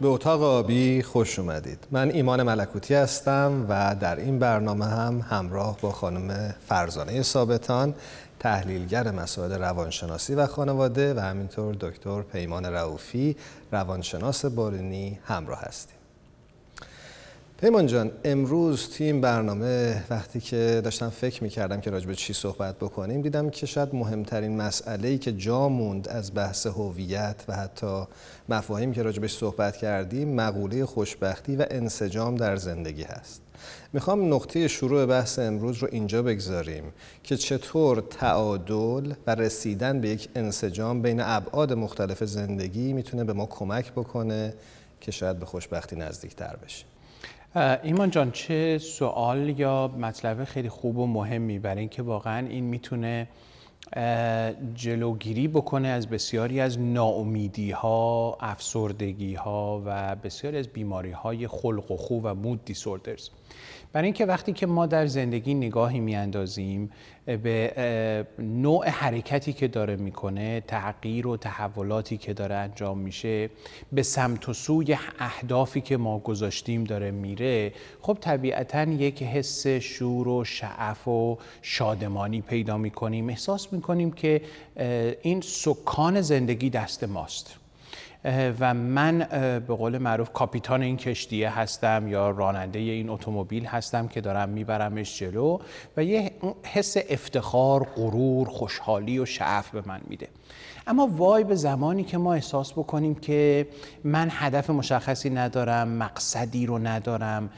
به اتاق آبی خوش اومدید. من ایمان ملکوتی هستم و در این برنامه هم همراه با خانم فرزانه ثابتان تحلیلگر مسائل روانشناسی و خانواده و همینطور دکتر پیمان رعوفی روانشناس بارونی همراه هستیم. پیمان جان امروز توی این برنامه وقتی که داشتم فکر می‌کردم که راجب چی صحبت بکنیم دیدم که شاید مهمترین مسئله ای که جا موند از بحث هویت و حتی مفاهیم که راجبش صحبت کردیم مقوله خوشبختی و انسجام در زندگی هست. می‌خوام نقطه شروع بحث امروز رو اینجا بگذاریم که چطور تعادل و رسیدن به یک انسجام بین ابعاد مختلف زندگی می‌تونه به ما کمک بکنه که شاید به خوشبختی نزدیکتر بشیم ایمان جان چه سوال یا مطلب خیلی خوب و مهمی برای اینکه واقعا این می‌تونه جلوگیری بکنه از بسیاری از ناامیدی ها، افسردگی ها و بسیاری از بیماری های خلق و خو و مود دیسوردرز برای اینکه وقتی که ما در زندگی نگاهی میاندازیم به نوع حرکتی که داره می‌کنه تغییر و تحولاتی که داره انجام میشه به سمت و سوی اهدافی که ما گذاشتیم داره میره خب طبیعتا یک حس شور و شعف و شادمانی پیدا می‌کنیم. احساس می‌کنیم که این سکان زندگی دست ماست. و من به قول معروف کاپیتان این کشتیه هستم یا راننده این اتومبیل هستم که دارم میبرمش جلو و یه حس افتخار، غرور، خوشحالی و شعف به من میده. اما وای به زمانی که ما احساس بکنیم که من هدف مشخصی ندارم مقصدی رو ندارم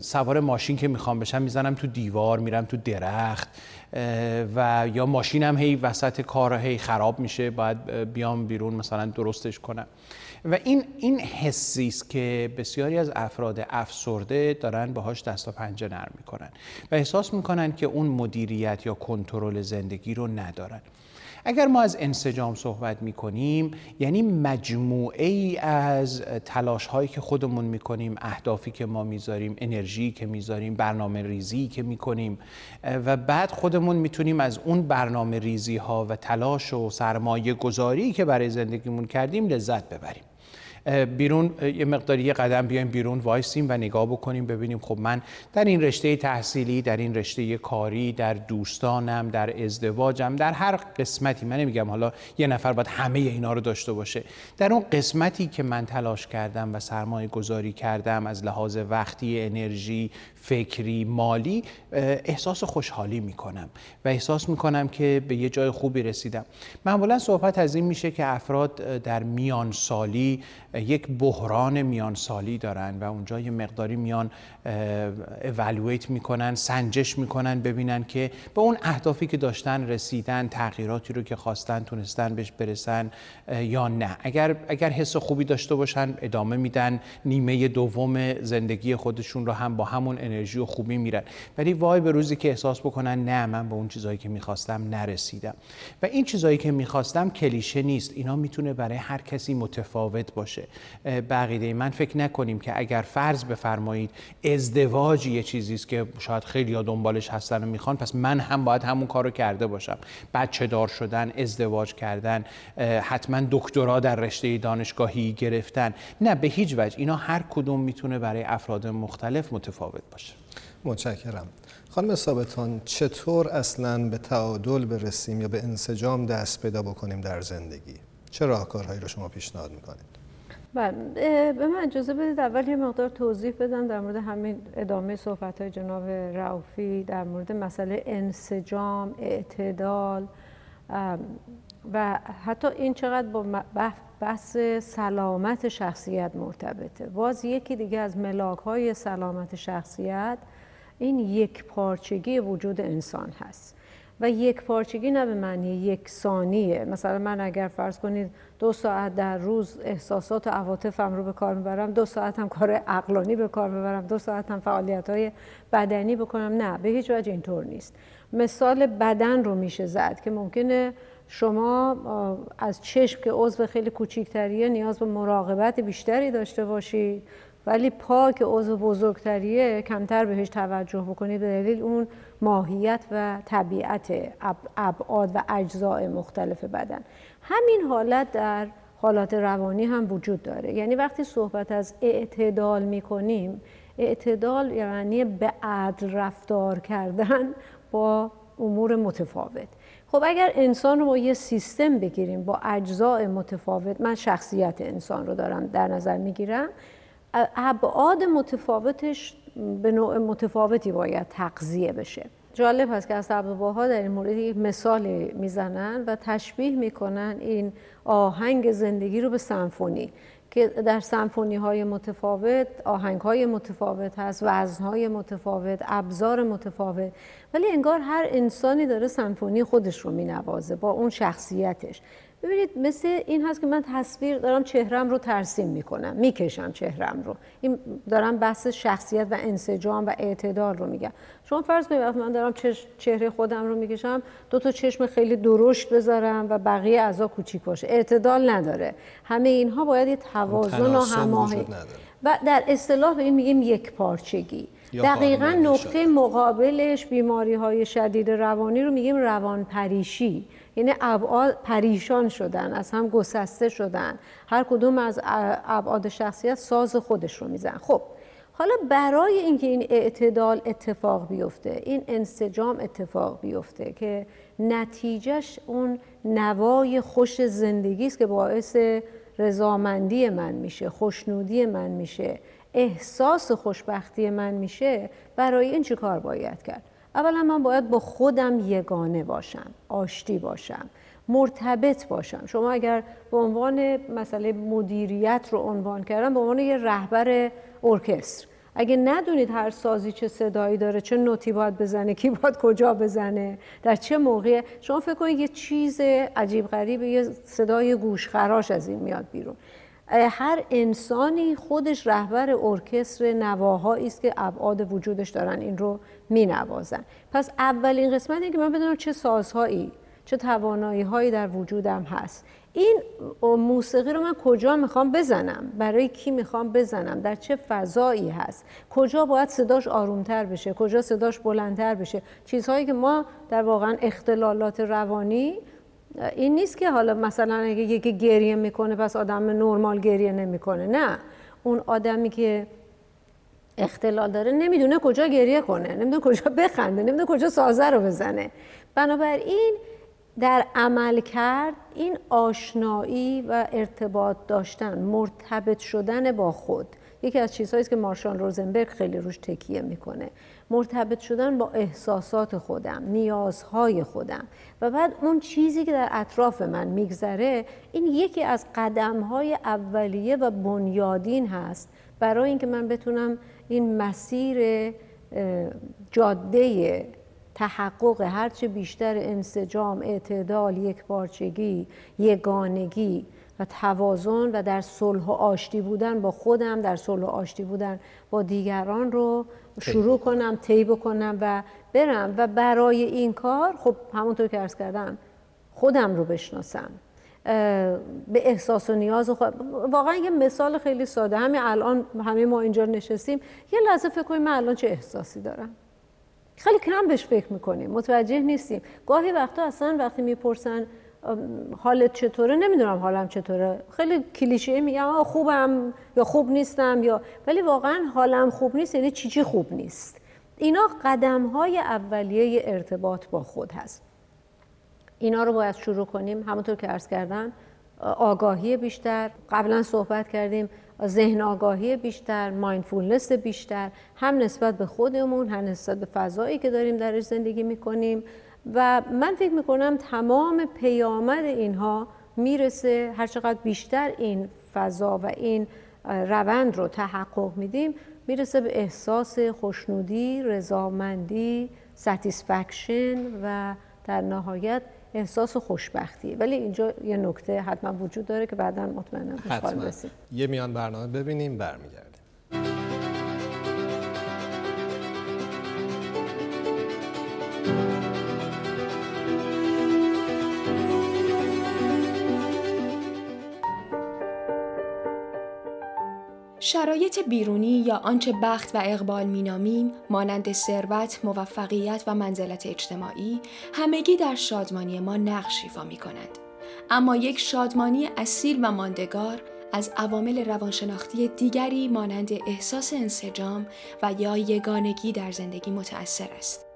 سوار ماشین که می‌خوام بشم می‌زنم تو دیوار میرم تو درخت و یا ماشینم هی وسط کار هی خراب میشه باید بیام بیرون مثلا درستش کنم. و این این حسی است که بسیاری از افراد افسرده دارن باهاش دست و پنجه نرم می‌کنن و احساس می‌کنن که اون مدیریت یا کنترل زندگی رو ندارن. اگر ما از انسجام صحبت می کنیم یعنی مجموعه ای از تلاش هایی که خودمون می کنیم اهدافی که ما می‌ذاریم انرژی که می‌ذاریم برنامه ریزی که می کنیم و بعد خودمون می‌تونیم از اون برنامه ریزی ها و تلاش و سرمایه گذاری که برای زندگیمون کردیم لذت ببریم. بیرون یه مقداری یه قدم بیایم بیرون وایسیم و نگاه بکنیم ببینیم خب من در این رشته تحصیلی در این رشته کاری در دوستانم در ازدواجم در هر قسمتی من نمیگم حالا یه نفر باید همه اینا رو داشته باشه. در اون قسمتی که من تلاش کردم و سرمایه گذاری کردم از لحاظ وقتی انرژی فکری مالی احساس خوشحالی می‌کنم و احساس می‌کنم که به یه جای خوبی رسیدم. معمولا صحبت از این میشه که افراد در میان سالی یک بحران میان سالی دارن و اونجا یه مقداری میان اولویت می‌کنن سنجش می‌کنن ببینن که به اون اهدافی که داشتن رسیدن تغییراتی رو که خواستن تونستن بهش برسن یا نه. اگر اگر حس خوبی داشته باشن ادامه میدن. نیمه دوم زندگی خودشون رو هم با همون انرژی و خوبی میرن. ولی وای به روزی که احساس بکنن نه من به اون چیزایی که می‌خواستم نرسیدم. و این چیزایی که می‌خواستم کلیشه نیست. اینا می‌تونه برای هر کسی متفاوت باشه. بقیده من فکر نکنیم که اگر فرض بفرمایید ازدواج یه چیزی است که شاید خیلی ها دنبالش هستن و می‌خوان پس من هم باید همون کارو کرده باشم. بچه دار شدن ازدواج کردن حتما دکترا در رشته دانشگاهی گرفتن. نه به هیچ وجه. اینا هر کدوم می‌تونه برای افراد مختلف متفاوت باشه. متشکرم. خانم ثابتان چطور اصلا به تعادل برسیم یا به انسجام دست پیدا بکنیم در زندگی؟ چه راهکارهایی رو شما پیشنهاد می‌کنید؟ بله به من اجازه بدید اول یه مقدار توضیح بدم در مورد همین ادامه صحبت های جناب رعوفی در مورد مسئله انسجام اعتدال و حتی این چقدر با بحث سلامت شخصیت مرتبطه. باز یکی دیگه از ملاک های سلامت شخصیت این یک پارچگی وجود انسان هست. و یک پارچگی نه به معنی یکسانیه مثلا من اگر فرض کنید دو ساعت در روز احساسات و عواطفم رو به کار می‌برم دو ساعت هم کار عقلانی به کار می‌برم دو ساعت هم فعالیت های بدنی بکنم. نه به هیچ وجه اینطور نیست. مثال بدن رو میشه زد که ممکنه شما از چشم که عضو خیلی کوچیکتریه نیاز به مراقبت بیشتری داشته باشید. ولی پا که عضو بزرگتریه کمتر بهش توجه بکنید. به دلیل اون ماهیت و طبیعت ابعاد و اجزاء مختلف بدن. همین حالت در حالات روانی هم وجود داره. یعنی وقتی صحبت از اعتدال می‌کنیم اعتدال یعنی به عدل رفتار کردن با امور متفاوت. خب اگر انسان رو با یه سیستم بگیریم با اجزاء متفاوت من شخصیت انسان رو دارم در نظر می‌گیرم ابعاد متفاوتش به نوع متفاوتی باید تقضیه بشه. جالب هست که از ها در این مورد یک مثال می‌زنن و تشبیه می‌کنن این آهنگ زندگی رو به سمفونی. که در سمفونی های متفاوت آهنگ های متفاوت هست وزن های متفاوت ابزار متفاوت. ولی انگار هر انسانی داره سمفونی خودش رو مینوازه با اون شخصیتش. ببینید مثل این هست که من تصویر دارم چهرم رو ترسیم می‌کنم. می‌کشم چهرم رو. این دارم بحث شخصیت و انسجام و اعتدال رو میگم. شما فرض کنید وقتی من دارم چهره خودم رو می‌کشم دو تا چشم خیلی درشت بذارم و بقیه اعضا کوچیک باشه. اعتدال نداره. همه اینها باید یه توازن و هماهنگی و در اصطلاح به این میگیم یک پارچگی. دقیقا نقطه مقابلش بیماری های شدید روانی رو میگیم روان پریشی یعنی ابعاد پریشان شدن از هم گسسته شدن. هر کدوم از ابعاد شخصیت ساز خودش رو میزن. خب حالا برای اینکه این اعتدال اتفاق بیفته این انسجام اتفاق بیفته که نتیجهش اون نوای خوش زندگی است که باعث رضامندی من میشه خوشنودی من میشه. احساس خوشبختی من میشه برای این چی کار باید کرد؟ اولا من باید با خودم یگانه باشم آشتی باشم مرتبط باشم. شما اگر به عنوان مسئله مدیریت رو عنوان کردم به عنوان یه رهبر ارکستر. اگه ندونید هر سازی چه صدایی داره چه نوتی باید بزنه کی باید کجا بزنه در چه موقع شما فکر کنید یه چیز عجیب غریب یه صدای گوشخراش از این میاد بیرون. هر انسانی خودش رهبر ارکستر نواهایی است که ابعاد وجودش دارن این رو می نوازن پس اولین قسمتی که من بدونم چه سازهایی چه توانایی هایی در وجودم هست. این موسیقی رو من کجا می‌خوام بزنم؟ برای کی می‌خوام بزنم؟ در چه فضایی هست؟ کجا باید صداش آرومتر بشه؟ کجا صداش بلندتر بشه؟ چیزهایی که ما در واقعا اختلالات روانی این نیست که حالا مثلا اگه یکی گریه می‌کنه پس آدم نرمال گریه نمی‌کنه نه. اون آدمی که اختلال داره نمی‌دونه کجا گریه کنه نمی‌دونه کجا بخنده نمی‌دونه کجا سازه رو بزنه. بنابراین در عمل کرد این آشنایی و ارتباط داشتن مرتبط شدن با خود. یکی از چیزهایی که مارشال روزنبرگ خیلی روش تکیه می‌کنه. مرتبط شدن با احساسات خودم نیازهای خودم. و بعد اون چیزی که در اطراف من میگذره این یکی از قدمهای اولیه و بنیادین هست برای اینکه من بتونم این مسیر جاده تحقق هرچه بیشتر انسجام، اعتدال، یکپارچگی، یگانگی و توازن و در صلح و آشتی بودن با خودم در صلح و آشتی بودن با دیگران رو شروع کنم طی بکنم و برم و برای این کار خب همونطور که ارز کردم خودم رو بشناسم. به احساس و نیاز خود واقعا یه مثال خیلی ساده. همین الان همه ما اینجا نشستیم. یه لحظه فکر کنیم من الان چه احساسی دارم. خیلی کم بهش فکر می‌کنیم. متوجه نیستیم. گاهی وقتا اصلا وقتی می‌پرسن حالت چطوره؟ نمی‌دونم حالم چطوره. خیلی کلیشه میگم خوبم یا خوب نیستم یا ولی واقعا حالم خوب نیست یعنی چی چی خوب نیست. اینا قدم های اولیه ارتباط با خود هست. اینا رو باید شروع کنیم. همونطور که عرض کردم آگاهی بیشتر قبلا صحبت کردیم ذهن آگاهی بیشتر mindfulness بیشتر هم نسبت به خودمون هم نسبت به فضایی که داریم درش زندگی می‌کنیم. و من فکر می‌کنم تمام پیامد اینها می‌رسه هرچقدر بیشتر این فضا و این روند رو تحقق میدیم می‌رسه به احساس خوشنودی، رضامندی، satisfaction و در نهایت احساس خوشبختی. ولی اینجا یه نکته حتما وجود داره که بعدا مطمئنم حتما. یه میان برنامه ببینیم برمیگردیم. شرایط بیرونی یا آنچه بخت و اقبال مینامیم مانند ثروت، موفقیت و منزلت اجتماعی همگی در شادمانی ما نقش ایفا می کند. اما یک شادمانی اصیل و ماندگار از عوامل روانشناختی دیگری مانند احساس انسجام و یا یگانگی در زندگی متأثر است.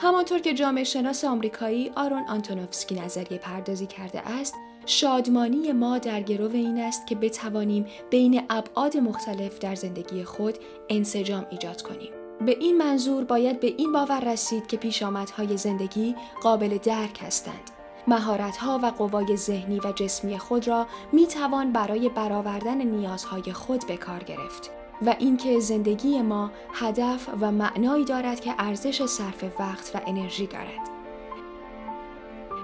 همانطور که جامعه شناس آمریکایی آرون آنتونوفسکی نظریه پردازی کرده است، شادمانی ما در گرو این است که بتوانیم بین ابعاد مختلف در زندگی خود انسجام ایجاد کنیم. به این منظور باید به این باور رسید که پیشامدهای زندگی قابل درک هستند. مهارت‌ها و قوای ذهنی و جسمی خود را می توان برای برآوردن نیازهای خود به کار گرفت. و اینکه زندگی ما هدف و معنایی دارد که ارزش صرف وقت و انرژی دارد.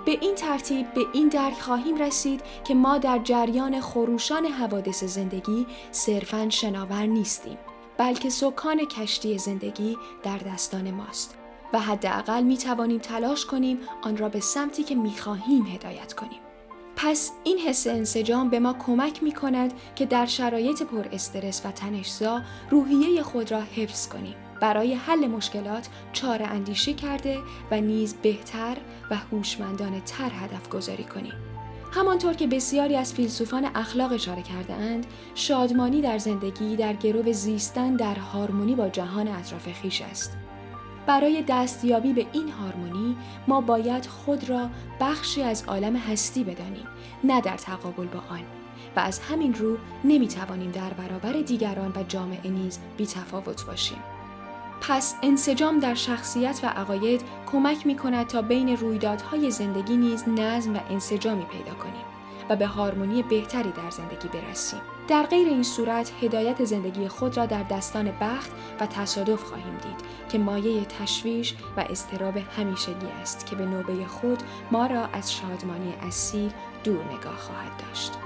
به این ترتیب به این درک خواهیم رسید که ما در جریان خروشان حوادث زندگی صرفاً شناور نیستیم بلکه سکان کشتی زندگی در دستان ماست و حداقل می توانیم تلاش کنیم آن را به سمتی که می خواهیم هدایت کنیم. پس این حس انسجام به ما کمک می کند که در شرایط پر استرس و تنشزا روحیه خود را حفظ کنیم. برای حل مشکلات چاره اندیشی کرده و نیز بهتر و هوشمندانه تر هدف گذاری کنیم. همانطور که بسیاری از فیلسوفان اخلاق اشاره کرده اند، شادمانی در زندگی در گرو زیستن در هارمونی با جهان اطراف خیش است. برای دستیابی به این هارمونی ما باید خود را بخشی از عالم هستی بدانیم نه در تقابل با آن و از همین رو نمی توانیم در برابر دیگران و جامعه نیز بی تفاوت باشیم. پس انسجام در شخصیت و عقاید کمک می کند تا بین رویدادهای زندگی نیز نظم و انسجامی پیدا کنیم و به هارمونی بهتری در زندگی برسیم. در غیر این صورت هدایت زندگی خود را در دستان بخت و تصادف خواهیم دید که مایه تشویش و استراب همیشگی است که به نوبه خود ما را از شادمانی اصیل دور نگاه خواهد داشت.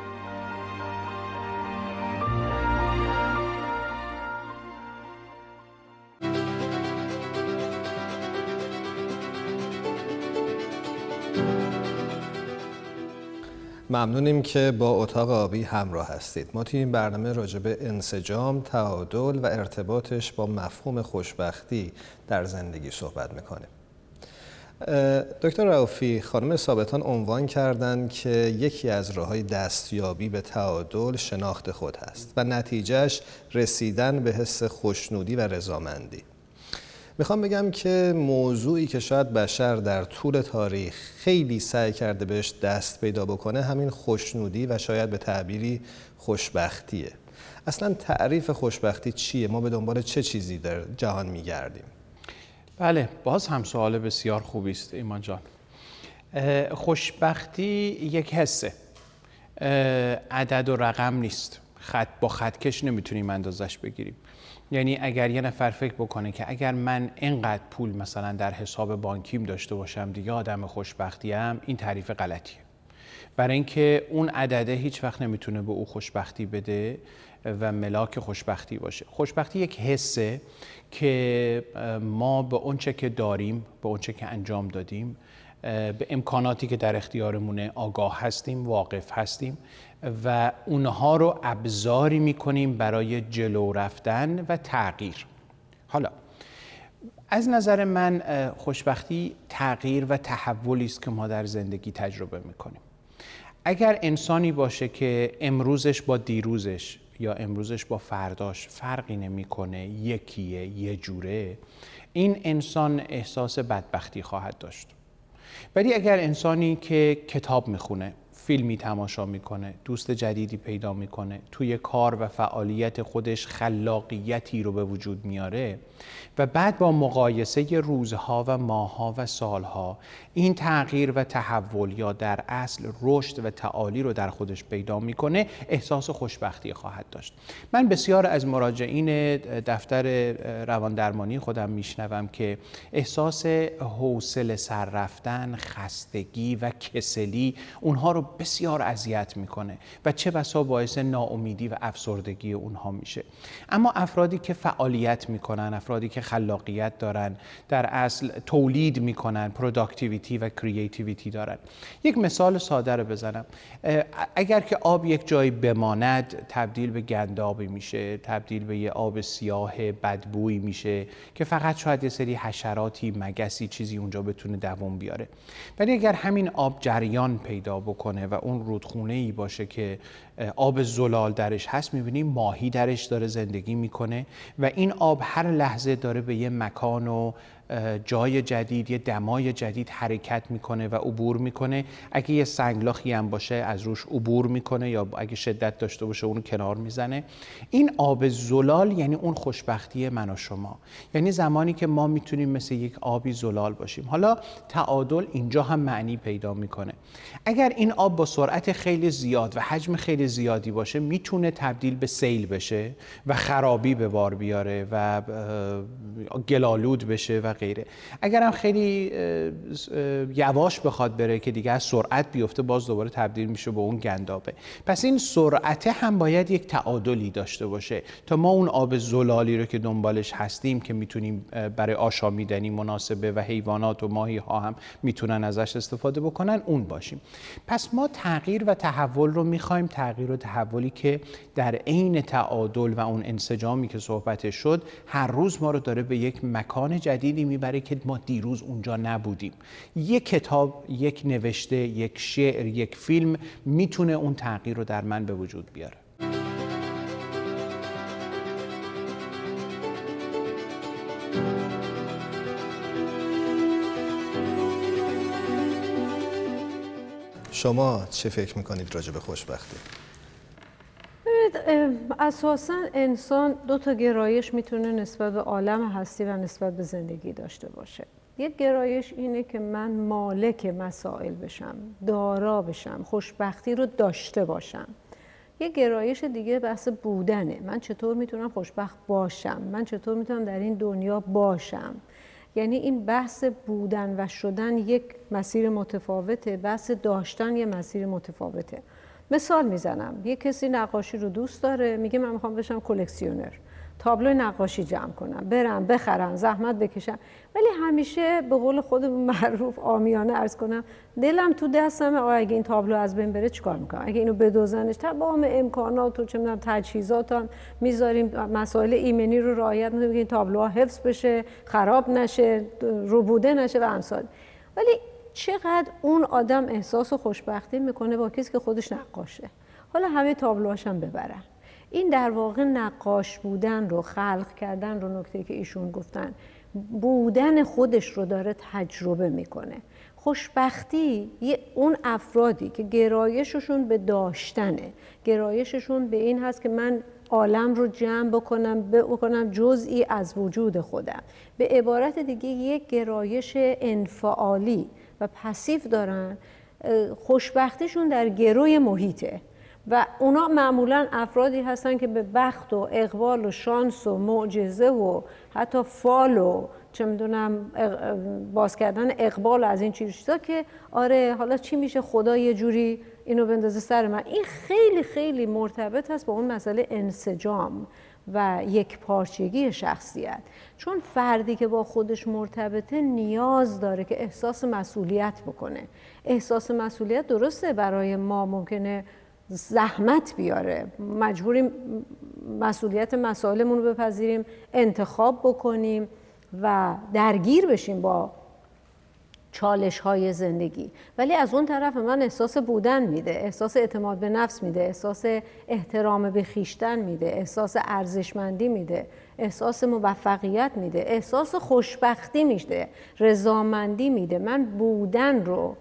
ممنونیم که با اتاق آبی همراه هستید. ما توی این برنامه راجع به انسجام، تعادل و ارتباطش با مفهوم خوشبختی در زندگی صحبت می‌کنیم. دکتر رافی خانم ثابتان عنوان کردند که یکی از راه دستیابی به تعادل شناخت خود هست و نتیجهش رسیدن به حس خوشنودی و رضامندی. می‌خوام بگم که موضوعی که شاید بشر در طول تاریخ خیلی سعی کرده بهش دست پیدا بکنه همین خوشنودی و شاید به تعبیری خوشبختیه. اصلا تعریف خوشبختی چیه؟ ما به دنبال چه چیزی در جهان میگردیم؟ بله باز هم سوال بسیار خوبی است ایمان جان. خوشبختی یک حسه. عدد و رقم نیست. خط با خطکش نمی‌تونیم اندازش بگیریم. یعنی اگر یه نفر فکر بکنه که اگر من اینقدر پول مثلا در حساب بانکیم داشته باشم دیگه آدم خوشبختیم این تعریف غلطیه. برای اینکه اون عدده هیچ وقت نمی‌تونه به او خوشبختی بده و ملاک خوشبختی باشه. خوشبختی یک حسه که ما به اونچه که داریم به اونچه که انجام دادیم به امکاناتی که در اختیارمونه آگاه هستیم واقف هستیم و اونها رو ابزاری می‌کنیم برای جلو رفتن و تغییر. حالا از نظر من خوشبختی تغییر و تحولی است که ما در زندگی تجربه می‌کنیم. اگر انسانی باشه که امروزش با دیروزش یا امروزش با فرداش فرقی نمی‌کنه یکیه یه جوره این انسان احساس بدبختی خواهد داشت. ولی اگر انسانی که کتاب می‌خونه فیلمی تماشا می‌کنه دوست جدیدی پیدا می‌کنه توی کار و فعالیت خودش خلاقیتی رو به وجود میاره و بعد با مقایسه روزها و ماهها و سالها این تغییر و تحول یا در اصل رشد و تعالی رو در خودش پیدا می‌کنه احساس خوشبختی خواهد داشت. من بسیار از مراجعین دفتر رواندرمانی خودم میشنوم که احساس حوصله سر رفتن خستگی و کسلی اونها رو بسیار اذیت می‌کنه و چه بسا باعث ناامیدی و افسردگی اونها میشه. اما افرادی که فعالیت می‌کنن افرادی که خلاقیت دارن در اصل تولید می‌کنن productivity و creativity دارن. یک مثال ساده رو بزنم. اگر که آب یک جایی بماند تبدیل به گندابی میشه تبدیل به یه آب سیاه بدبویی میشه که فقط شاید یه سری حشراتی مگسی چیزی اونجا بتونه دووم بیاره. ولی اگر همین آب جریان پیدا بکنه و اون رودخونه ای باشه که آب زلال درش هست می‌بینیم ماهی درش داره زندگی می‌کنه و این آب هر لحظه داره به یه مکان و جای جدید یه دمای جدید حرکت می‌کنه و عبور می‌کنه. اگه یه سنگلاخی هم باشه از روش عبور می‌کنه یا اگه شدت داشته باشه اونو کنار می‌زنه. این آب زلال یعنی اون خوشبختی من و شما. یعنی زمانی که ما می‌تونیم مثل یک آبی زلال باشیم. حالا تعادل اینجا هم معنی پیدا می‌کنه. اگر این آب با سرعت خیلی زیاد و حجم خیلی زیادی باشه می‌تونه تبدیل به سیل بشه و خرابی به بار بیاره و گلالود بشه و غیره. اگر هم خیلی یواش بخواد بره که دیگه از سرعت بیفته باز دوباره تبدیل میشه به اون گندابه. پس این سرعت هم باید یک تعادلی داشته باشه. تا ما اون آب زلالی رو که دنبالش هستیم که می‌تونیم برای آشامیدنی مناسبه و حیوانات و ماهی ها هم می‌تونن ازش استفاده بکنن اون باشیم. پس ما تغییر و تحول رو می‌خوایم. تغییر و تحولی که در عین تعادل و اون انسجامی که صحبت شد هر روز ما رو داره به یک مکان جدیدی می‌بره که ما دیروز اونجا نبودیم یک کتاب یک نوشته یک شعر یک فیلم می‌تونه اون تغییر رو در من به وجود بیاره شما چه فکر می‌کنید راجع به خوشبختی؟ اساسا انسان دو تا گرایش می‌تونه نسبت به عالم هستی و نسبت به زندگی داشته باشه. یک گرایش اینه که من مالک مسائل بشم دارا بشم خوشبختی رو داشته باشم. یک گرایش دیگه بحث بودنه. من چطور می‌تونم خوشبخت باشم؟ من چطور می‌تونم در این دنیا باشم؟ یعنی این بحث بودن و شدن یک مسیر متفاوته بحث داشتن یه مسیر متفاوته. مثال می‌زنم. یه کسی نقاشی رو دوست داره میگه من می‌خوام بشم کلکسیونر. تابلو نقاشی جمع کنم. برم بخرم زحمت بکشم. ولی همیشه به قول خود معروف آمیانه ارز کنم دلم تو دستم اگه این تابلو از بین بره چیکار می‌کنم؟ اگه اینو بدوزنش تمام امکانات و چه می‌دونم تجهیزات هم می‌ذاریم مسائل ایمنی رو رعایت می‌کنیم که این تابلوها حفظ بشه خراب نشه روبوده نشه و امثال. ولی چقدر اون آدم احساس و خوشبختی می‌کنه با کسی که خودش نقاشه؟ حالا همه تابلوهاش هم ببرن. این در واقع نقاش بودن رو خلق کردن رو نکته که ایشون گفتن بودن خودش رو داره تجربه می‌کنه. خوشبختی اون افرادی که گرایششون به داشتنه. گرایششون به این هست که من عالم رو جمع بکنم بکنم جزئی از وجود خودم. به عبارت دیگه یک گرایش انفعالی و پسیف دارن خوشبختیشون در گروی محیطه. و اونا معمولا افرادی هستن که به بخت و اقبال و شانس و معجزه و حتی فال و چه می‌دونم باز کردن اقبال از این چیزا که آره حالا چی میشه خدا یه جوری اینو بندازه سر من. این خیلی خیلی مرتبط هست با اون مسئله انسجام. و یک پارچگی شخصیت. چون فردی که با خودش مرتبطه نیاز داره که احساس مسئولیت بکنه. احساس مسئولیت درسته برای ما ممکنه زحمت بیاره. مجبوریم مسئولیت مسائلمون رو بپذیریم انتخاب بکنیم و درگیر بشیم با چالش های زندگی. ولی از اون طرف من احساس بودن میده احساس اعتماد به نفس میده احساس احترام به خیشتن میده احساس ارزشمندی میده احساس موفقیت میده احساس خوشبختی میده رضامندی میده. من بودن رو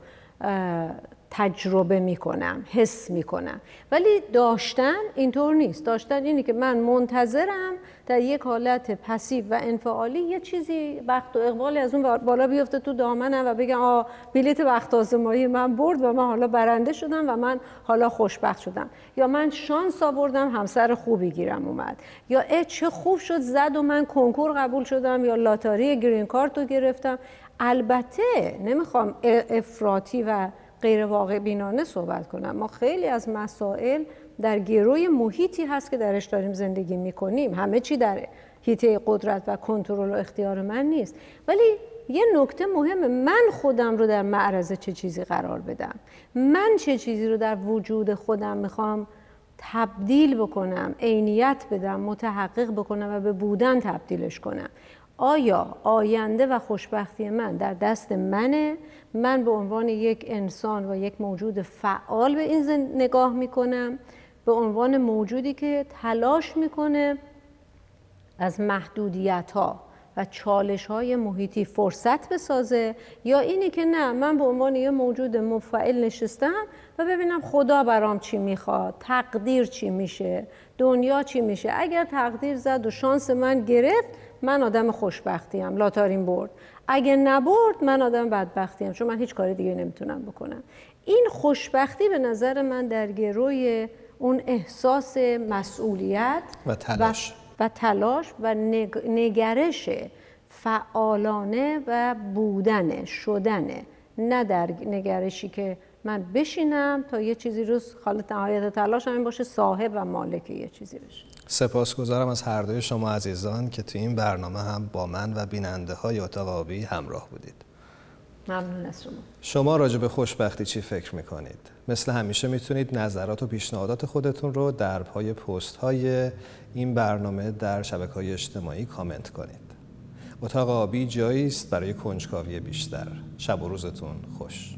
تجربه می‌کنم حس می‌کنم. ولی داشتن اینطور نیست. داشتن اینه که من منتظرم در یک حالت پسیو و انفعالی یه چیزی وقت و اقبالی از اون بالا بیفته تو دامنم و بگم آ بلیت وقت آزمایی من برد و من حالا برنده شدم و من حالا خوشبخت شدم. یا من شانس آوردم همسر خوبی گیرم اومد. یا اه چه خوب شد زد و من کنکور قبول شدم یا لاتاری گرین کارت رو گرفتم. البته نمی‌خوام افراطی و غیر واقع بینانه صحبت کنم. ما خیلی از مسائل در گروی محیطی هست که درش داریم زندگی می‌کنیم. همه چی در هیته قدرت و کنترل و اختیار من نیست. ولی یه نکته مهمه من خودم رو در معرض چه چیزی قرار بدم؟ من چه چیزی رو در وجود خودم می‌خوام تبدیل بکنم عینیت بدم متحقق بکنم و به بودن تبدیلش کنم؟ آیا آینده و خوشبختی من در دست منه؟ من به عنوان یک انسان و یک موجود فعال به این نگاه می‌کنم. به عنوان موجودی که تلاش می‌کنه از محدودیت ها و چالش های محیطی فرصت بسازه یا اینی که نه من به عنوان یه موجود مفعل نشستم و ببینم خدا برام چی می‌خواد تقدیر چی میشه دنیا چی میشه. اگر تقدیر زد و شانس من گرفت من آدم خوشبختی هم لاتارین برد. اگر نبرد من آدم بدبختی هم چون من هیچ کار دیگه نمی‌تونم بکنم. این خوشبختی به نظر من در گروی اون احساس مسئولیت و تلاش. و, تلاش و نگرش فعالانه و بودن شدنه نه در نگرشی که من بشینم تا یه چیزی رو حالت نهایت تلاش همین باشه صاحب و مالک یه چیزی بشه. سپاسگزارم از هر دوی شما عزیزان که تو این برنامه هم با من و بیننده های اتاق آبی همراه بودید. ممنون از شما. شما راجع به خوشبختی چی فکر می‌کنید؟ مثل همیشه می‌تونید نظرات و پیشنهادات خودتون رو در پای پست های این برنامه در شبکه های اجتماعی کامنت کنید. اتاق آبی جایی است برای کنجکاوی بیشتر. شب و روزتون خوش.